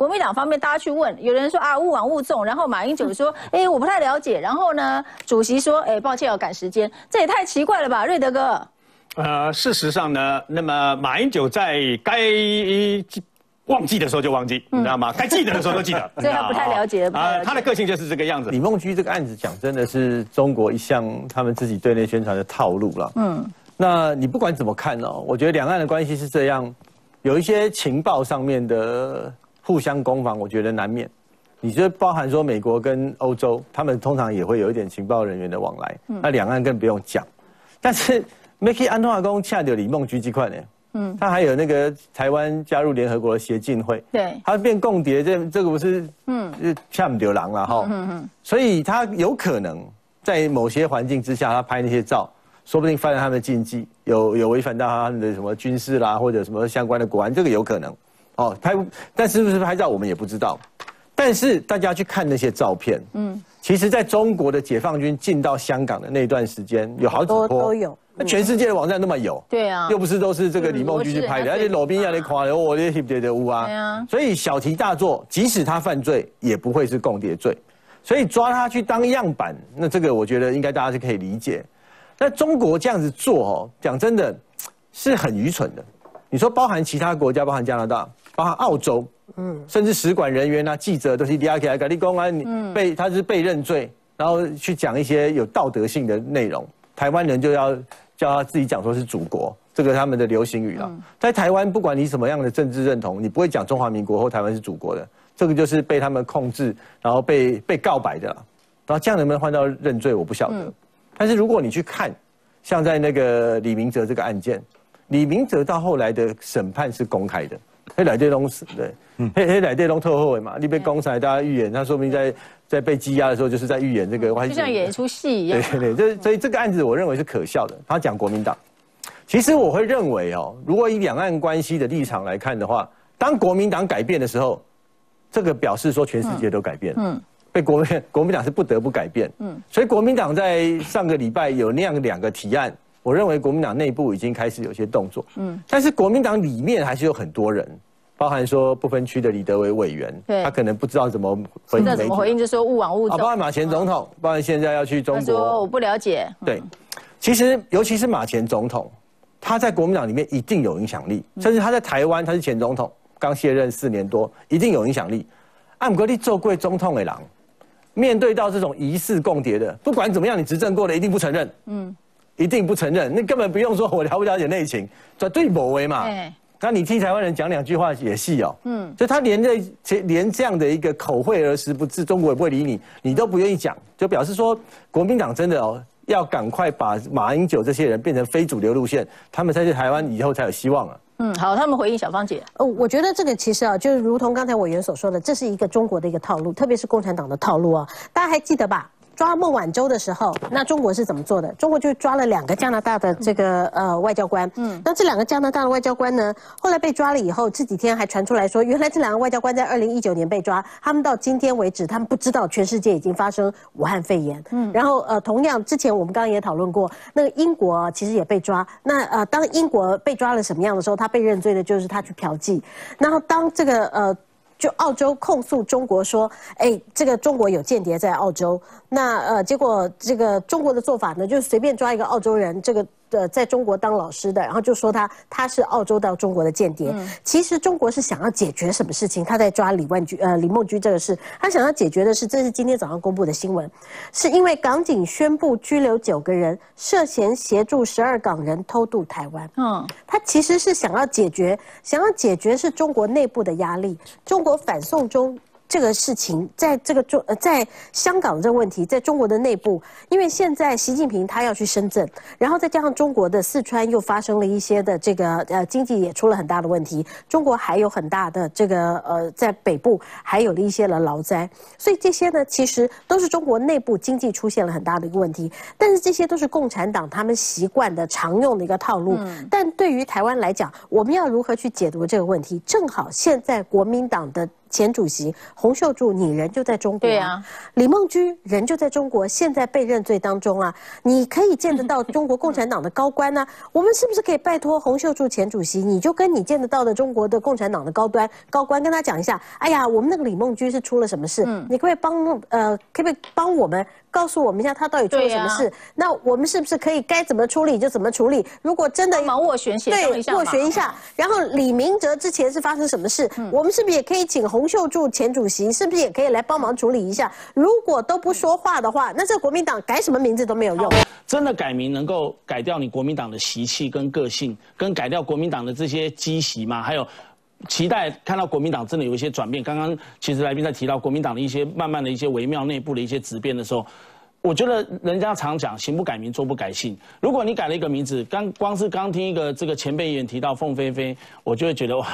国民党方面大家去问，有人说啊勿往勿纵，然后马英九 说，哎我不太了解，然后呢主席说，哎抱歉要赶时间，这也太奇怪了吧，瑞德哥。呃，事实上呢，那么马英九在该忘记的时候就忘记，你知道吗？该记得的时候都记得。所以他不太了解啊，他的个性就是这个样子。李梦居这个案子讲真的是中国一项他们自己对内宣传的套路了。嗯，那你不管怎么看哦？我觉得两岸的关系是这样，有一些情报上面的互相攻防，我觉得难免。你觉得包含说美国跟欧洲，他们通常也会有一点情报人员的往来。那两岸更不用讲，但是。没去安东阿公恰到李梦菊这块呢，嗯，他还有那个台湾加入联合国的协进会，对，他变共谍，这这个不是，嗯，恰不丢狼了哈，嗯嗯，所以他有可能在某些环境之下，他拍那些照，说不定犯了他们的禁忌，有有违反到他们的什么军事啦，或者什么相关的国安，这个有可能，哦，拍，但是不是拍照我们也不知道，但是大家去看那些照片，嗯，其实在中国的解放军进到香港的那段时间，有好几波。都有。那全世界的网站那么有，对啊，又不是都是这个李梦君去拍的，而且罗宾亚的垮了，我的 hip 的的屋啊，对啊，所以小题大做，即使他犯罪，也不会是共谍罪，所以抓他去当样板，那这个我觉得应该大家是可以理解。那中国这样子做哦，讲真的，是很愚蠢的。你说包含其他国家，包含加拿大，包含澳洲，嗯，甚至使馆人员啊、记者都是亚起来，搞你公安，被他是被认罪，然后去讲一些有道德性的内容，台湾人就要。叫他自己讲说是祖国，这个他们的流行语了。在台湾，不管你什么样的政治认同，你不会讲中华民国或台湾是祖国的，这个就是被他们控制，然后被被告白的。然后这样能不能换到认罪，我不晓得。但是如果你去看，像在那个李明哲这个案件，李明哲到后来的审判是公开的。黑来对东死对，黑黑来对东特后悔嘛，你被公审，大家预言，他说明在在被羁押的时候就是在预言这个，就像演一出戏一样。对对对，这所以这个案子我认为是可笑的。他讲国民党，其实我会认为哦，如果以两岸关系的立场来看的话，当国民党改变的时候，这个表示说全世界都改变了。嗯，被国民国民党是不得不改变。嗯，所以国民党在上个礼拜有那样两个提案。我认为国民党内部已经开始有些动作，嗯，但是国民党里面还是有很多人，包含说不分区的李德伟委员，对，他可能不知道怎么回应，怎么回应就说勿往勿走，包含马前总统，包含现在要去中国，说我不了解，对，其实尤其是马前总统，他在国民党里面一定有影响力，甚至他在台湾他是前总统，刚卸任四年多，一定有影响力。按国力做贵总统的狼，面对到这种疑似共谍的，不管怎么样，你执政过的一定不承认，嗯。一定不承认，那根本不用说，我了不了解内情，绝对某为嘛。那你替台湾人讲两句话也是哦。嗯，所以他连这连这样的一个口惠而实不至，中国也不会理你，你都不愿意讲，就表示说国民党真的哦，要赶快把马英九这些人变成非主流路线，他们才去台湾以后才有希望啊。嗯，好，他们回应小芳姐。呃，我觉得这个其实啊，就是如同刚才委员所说的，这是一个中国的一个套路，特别是共产党的套路啊，大家还记得吧？抓孟晚舟的时候，那中国是怎么做的？中国就抓了两个加拿大的这个呃外交官。嗯，那这两个加拿大的外交官呢，后来被抓了以后，这几天还传出来说，原来这两个外交官在二零一九年被抓，他们到今天为止，他们不知道全世界已经发生武汉肺炎。嗯，然后呃，同样之前我们刚刚也讨论过，那个英国其实也被抓。那呃，当英国被抓了什么样的时候，他被认罪的就是他去嫖妓。然后当这个呃。就澳洲控诉中国说，哎，这个中国有间谍在澳洲，那呃，结果这个中国的做法呢，就是随便抓一个澳洲人，这个。的在中国当老师的，然后就说他他是澳洲到中国的间谍。其实中国是想要解决什么事情？他在抓李万居呃李梦居这个事，他想要解决的是，这是今天早上公布的新闻，是因为港警宣布拘留九个人，涉嫌协助十二港人偷渡台湾。嗯，他其实是想要解决，想要解决是中国内部的压力，中国反送中。这个事情在这个中呃，在香港这个问题，在中国的内部，因为现在习近平他要去深圳，然后再加上中国的四川又发生了一些的这个呃经济也出了很大的问题，中国还有很大的这个呃在北部还有了一些的劳灾，所以这些呢其实都是中国内部经济出现了很大的一个问题，但是这些都是共产党他们习惯的常用的一个套路，但对于台湾来讲，我们要如何去解读这个问题？正好现在国民党的。前主席洪秀柱，你人就在中国，对啊。李梦居人就在中国，现在被认罪当中啊。你可以见得到中国共产党的高官呢。我们是不是可以拜托洪秀柱前主席，你就跟你见得到的中国的共产党的高端高官跟他讲一下，哎呀，我们那个李梦居是出了什么事？嗯，你可不可以帮呃，可不可以帮我们告诉我们一下他到底出了什么事？那我们是不是可以该怎么处理就怎么处理？如果真的斡旋协对斡旋一下，然后李明哲之前是发生什么事？我们是不是也可以请洪洪秀柱前主席，是不是也可以来帮忙处理一下？如果都不说话的话，那这国民党改什么名字都没有用。真的改名能够改掉你国民党的习气跟个性，跟改掉国民党的这些积习吗？还有期待看到国民党真的有一些转变。刚刚其实来宾在提到国民党的一些慢慢的一些微妙内部的一些质变的时候，我觉得人家常讲行不改名，坐不改姓。如果你改了一个名字，刚光是刚听一个这个前辈议员提到凤飞飞，我就会觉得哇，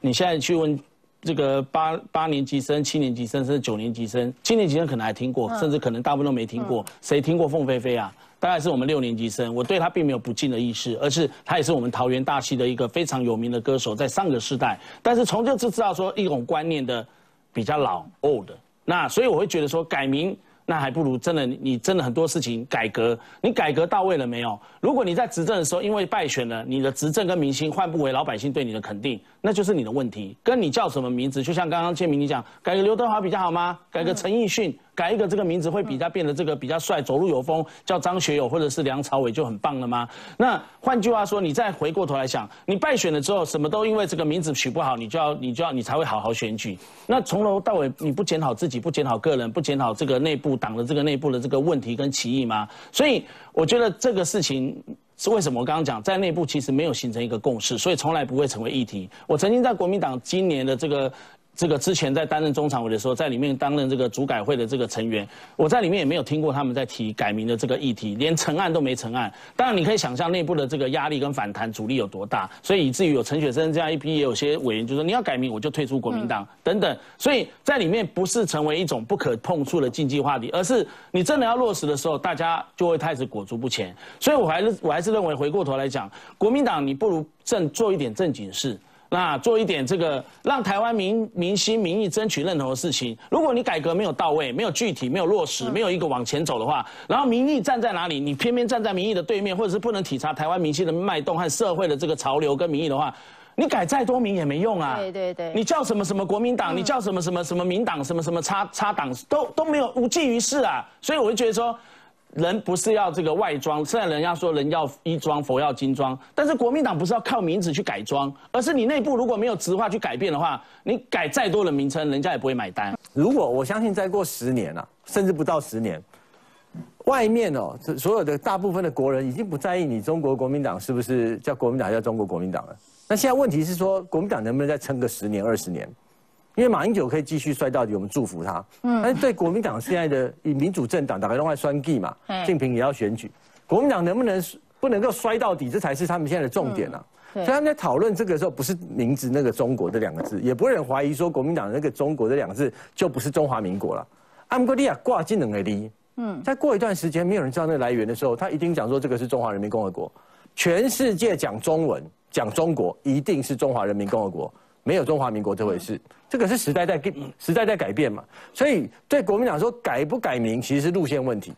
你现在去问。这个八八年级生、七年级生甚至九年级生，七年级生可能还听过，甚至可能大部分都没听过。谁听过凤飞飞啊？大概是我们六年级生。我对他并没有不敬的意识，而是他也是我们桃园大戏的一个非常有名的歌手，在上个世代。但是从这次知道说一种观念的比较老 old。那所以我会觉得说改名。那还不如真的，你真的很多事情改革，你改革到位了没有？如果你在执政的时候因为败选了，你的执政跟民心换不回老百姓对你的肯定，那就是你的问题。跟你叫什么名字，就像刚刚建明你讲，改个刘德华比较好吗？改个陈奕迅？改一个这个名字会比较变得这个比较帅，走路有风，叫张学友或者是梁朝伟就很棒了吗？那换句话说，你再回过头来想，你败选了之后，什么都因为这个名字取不好，你就要你就要你才会好好选举。那从头到尾你不检讨自己，不检讨个人，不检讨这个内部党的这个内部的这个问题跟歧义吗？所以我觉得这个事情是为什么？我刚刚讲在内部其实没有形成一个共识，所以从来不会成为议题。我曾经在国民党今年的这个。这个之前在担任中常委的时候，在里面担任这个主改会的这个成员，我在里面也没有听过他们在提改名的这个议题，连成案都没成案。当然，你可以想象内部的这个压力跟反弹阻力有多大，所以以至于有陈雪生这样一批，也有些委员就说你要改名，我就退出国民党等等。所以在里面不是成为一种不可碰触的禁忌话题，而是你真的要落实的时候，大家就会开始裹足不前。所以我还是我还是认为，回过头来讲，国民党你不如正做一点正经事。那做一点这个，让台湾民民心民意争取认同的事情。如果你改革没有到位，没有具体，没有落实，没有一个往前走的话，然后民意站在哪里，你偏偏站在民意的对面，或者是不能体察台湾民心的脉动和社会的这个潮流跟民意的话，你改再多名也没用啊。对对对。你叫什么什么国民党，你叫什么什么什么民党，什么什么插插党，都都没有无济于事啊。所以我就觉得说。人不是要这个外装，虽然人家说人要衣装，佛要金装，但是国民党不是要靠名字去改装，而是你内部如果没有直化去改变的话，你改再多的名称，人家也不会买单。如果我相信再过十年啊，甚至不到十年，外面哦，所有的大部分的国人已经不在意你中国国民党是不是叫国民党，叫中国国民党了。那现在问题是说，国民党能不能再撑个十年、二十年？因为马英九可以继续摔到底，我们祝福他。嗯，但是对国民党现在的以民主政党，大概都爱栓地嘛，竞平也要选举，国民党能不能不能够摔到底，这才是他们现在的重点啊。所以他们在讨论这个时候，不是名字那个中国这两个字，也不会人怀疑说国民党那个中国这两个字就不是中华民国了。安哥利亚挂技能的离，嗯，再过一段时间没有人知道那个来源的时候，他一定讲说这个是中华人民共和国。全世界讲中文讲中国，一定是中华人民共和国。没有中华民国这回事，这个是时代在变，时代在改变嘛。所以对国民党说改不改名，其实是路线问题。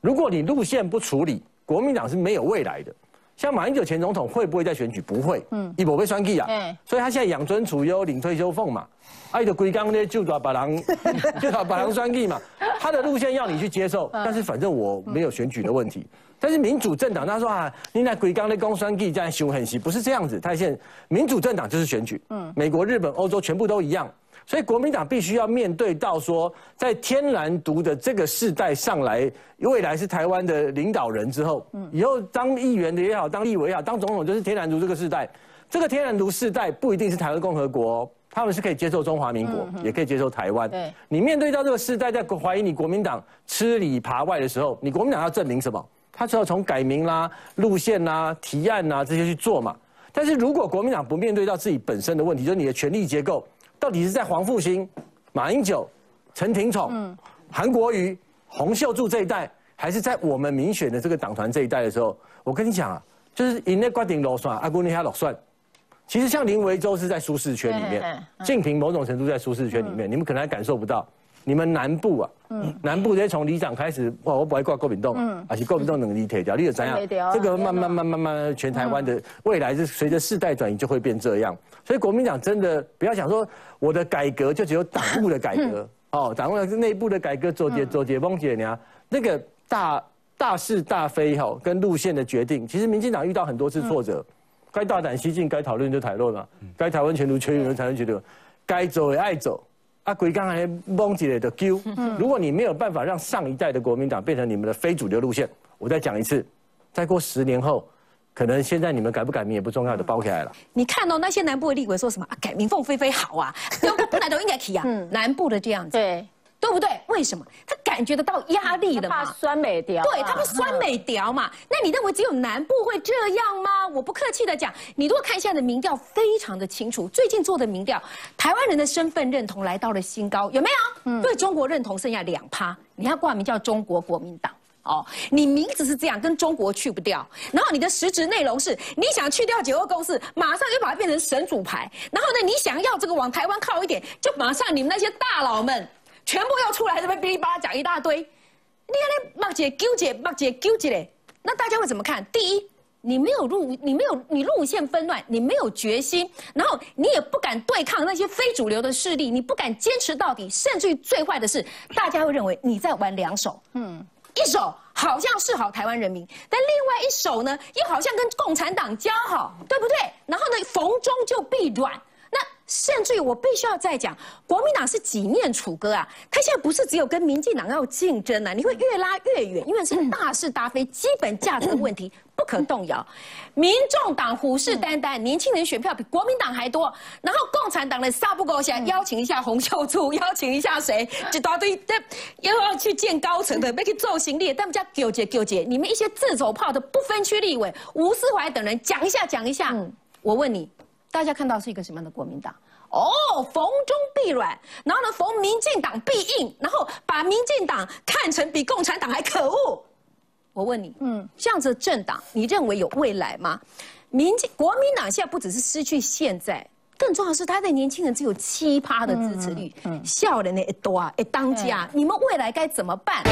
如果你路线不处理，国民党是没有未来的。像马英九前总统会不会再选举？不会。嗯，一波被栓气啊。所以他现在养尊处优，领退休俸嘛。爱的龟缸呢，就抓把狼，就抓把狼栓气嘛。他的路线要你去接受，但是反正我没有选举的问题。但是民主政党他说啊，你那鬼刚的公栓气这样凶狠些，不是这样子。他现在民主政党就是选举，嗯，美国、日本、欧洲全部都一样。所以国民党必须要面对到说，在天然独的这个世代上来，未来是台湾的领导人之后，以后当议员的也好，当立委也好，当总统就是天然独这个世代。这个天然独世代不一定是台湾共和国，他们是可以接受中华民国，也可以接受台湾。你面对到这个世代在怀疑你国民党吃里扒外的时候，你国民党要证明什么？他只要从改名啦、路线啦、提案啦这些去做嘛。但是如果国民党不面对到自己本身的问题，就是你的权力结构到底是在黄复兴、马英九、陈廷宠、韩国瑜、洪秀柱这一代，还是在我们民选的这个党团这一代的时候，我跟你讲啊，就是赢那瓜顶楼算，阿姑你还落算。其其实像林维洲是在舒适圈里面，静平某种程度在舒适圈里面，你们可能还感受不到。你们南部啊，南部这从里长开始，哇，我不爱挂国民党，而且国民党能力铁掉，你有怎样？这个慢慢慢慢慢慢，全台湾的未来是随着世代转移就会变这样。所以国民党真的不要想说我的改革就只有党务的改革哦，党务是内部的改革，做解做解崩解啊，那个大大是大非哈，跟路线的决定，其实民进党遇到很多次挫折，该大胆西进，该讨论就讨论嘛，该台湾前途全员才能决定，该走也爱走。啊，鬼刚才蒙起来的 Q，如果你没有办法让上一代的国民党变成你们的非主流路线，我再讲一次，再过十年后，可能现在你们改不改名也不重要的包起来了。你看到那些南部的立委说什么啊？改名凤飞飞好啊，本来都应该提啊。南部的这样子。对。对不对？为什么他感觉得到压力了嘛？怕酸美调，对他怕酸美调嘛？那你认为只有南部会这样吗？我不客气的讲，你如果看现在的民调，非常的清楚。最近做的民调，台湾人的身份认同来到了新高，有没有？嗯，对中国认同剩下两趴。你要挂名叫中国国民党哦，你名字是这样，跟中国去不掉。然后你的实质内容是，你想去掉九二共识，马上又把它变成神主牌。然后呢，你想要这个往台湾靠一点，就马上你们那些大佬们。全部要出来，这边噼里啪啦讲一大堆。你看那骂姐纠结，骂姐纠结嘞，那大家会怎么看？第一，你没有路，你没有你路线纷乱，你没有决心，然后你也不敢对抗那些非主流的势力，你不敢坚持到底，甚至于最坏的是，大家会认为你在玩两手。嗯，一手好像是好台湾人民，但另外一手呢，又好像跟共产党交好，对不对？然后呢，逢中就必软。甚至于我必须要再讲，国民党是几面楚歌啊！他现在不是只有跟民进党要竞争啊，你会越拉越远，因为是大是大非、基本价值的问题 不可动摇。民众党虎视眈眈，年轻人选票比国民党还多，然后共产党的撒不狗想邀请一下洪秀柱，邀请一下谁，一大堆的又要去见高层的，要去做行李，但不叫纠结纠结。你们一些自走炮的不分区立委吴思怀等人讲一下讲一下，我问你。大家看到是一个什么样的国民党？哦，逢中必软，然后呢，逢民进党必硬，然后把民进党看成比共产党还可恶。我问你，嗯，这样子的政党，你认为有未来吗？民进国民党现在不只是失去现在，更重要的是他的年轻人只有七趴的支持率，笑人的一多啊，一当家，你们未来该怎么办？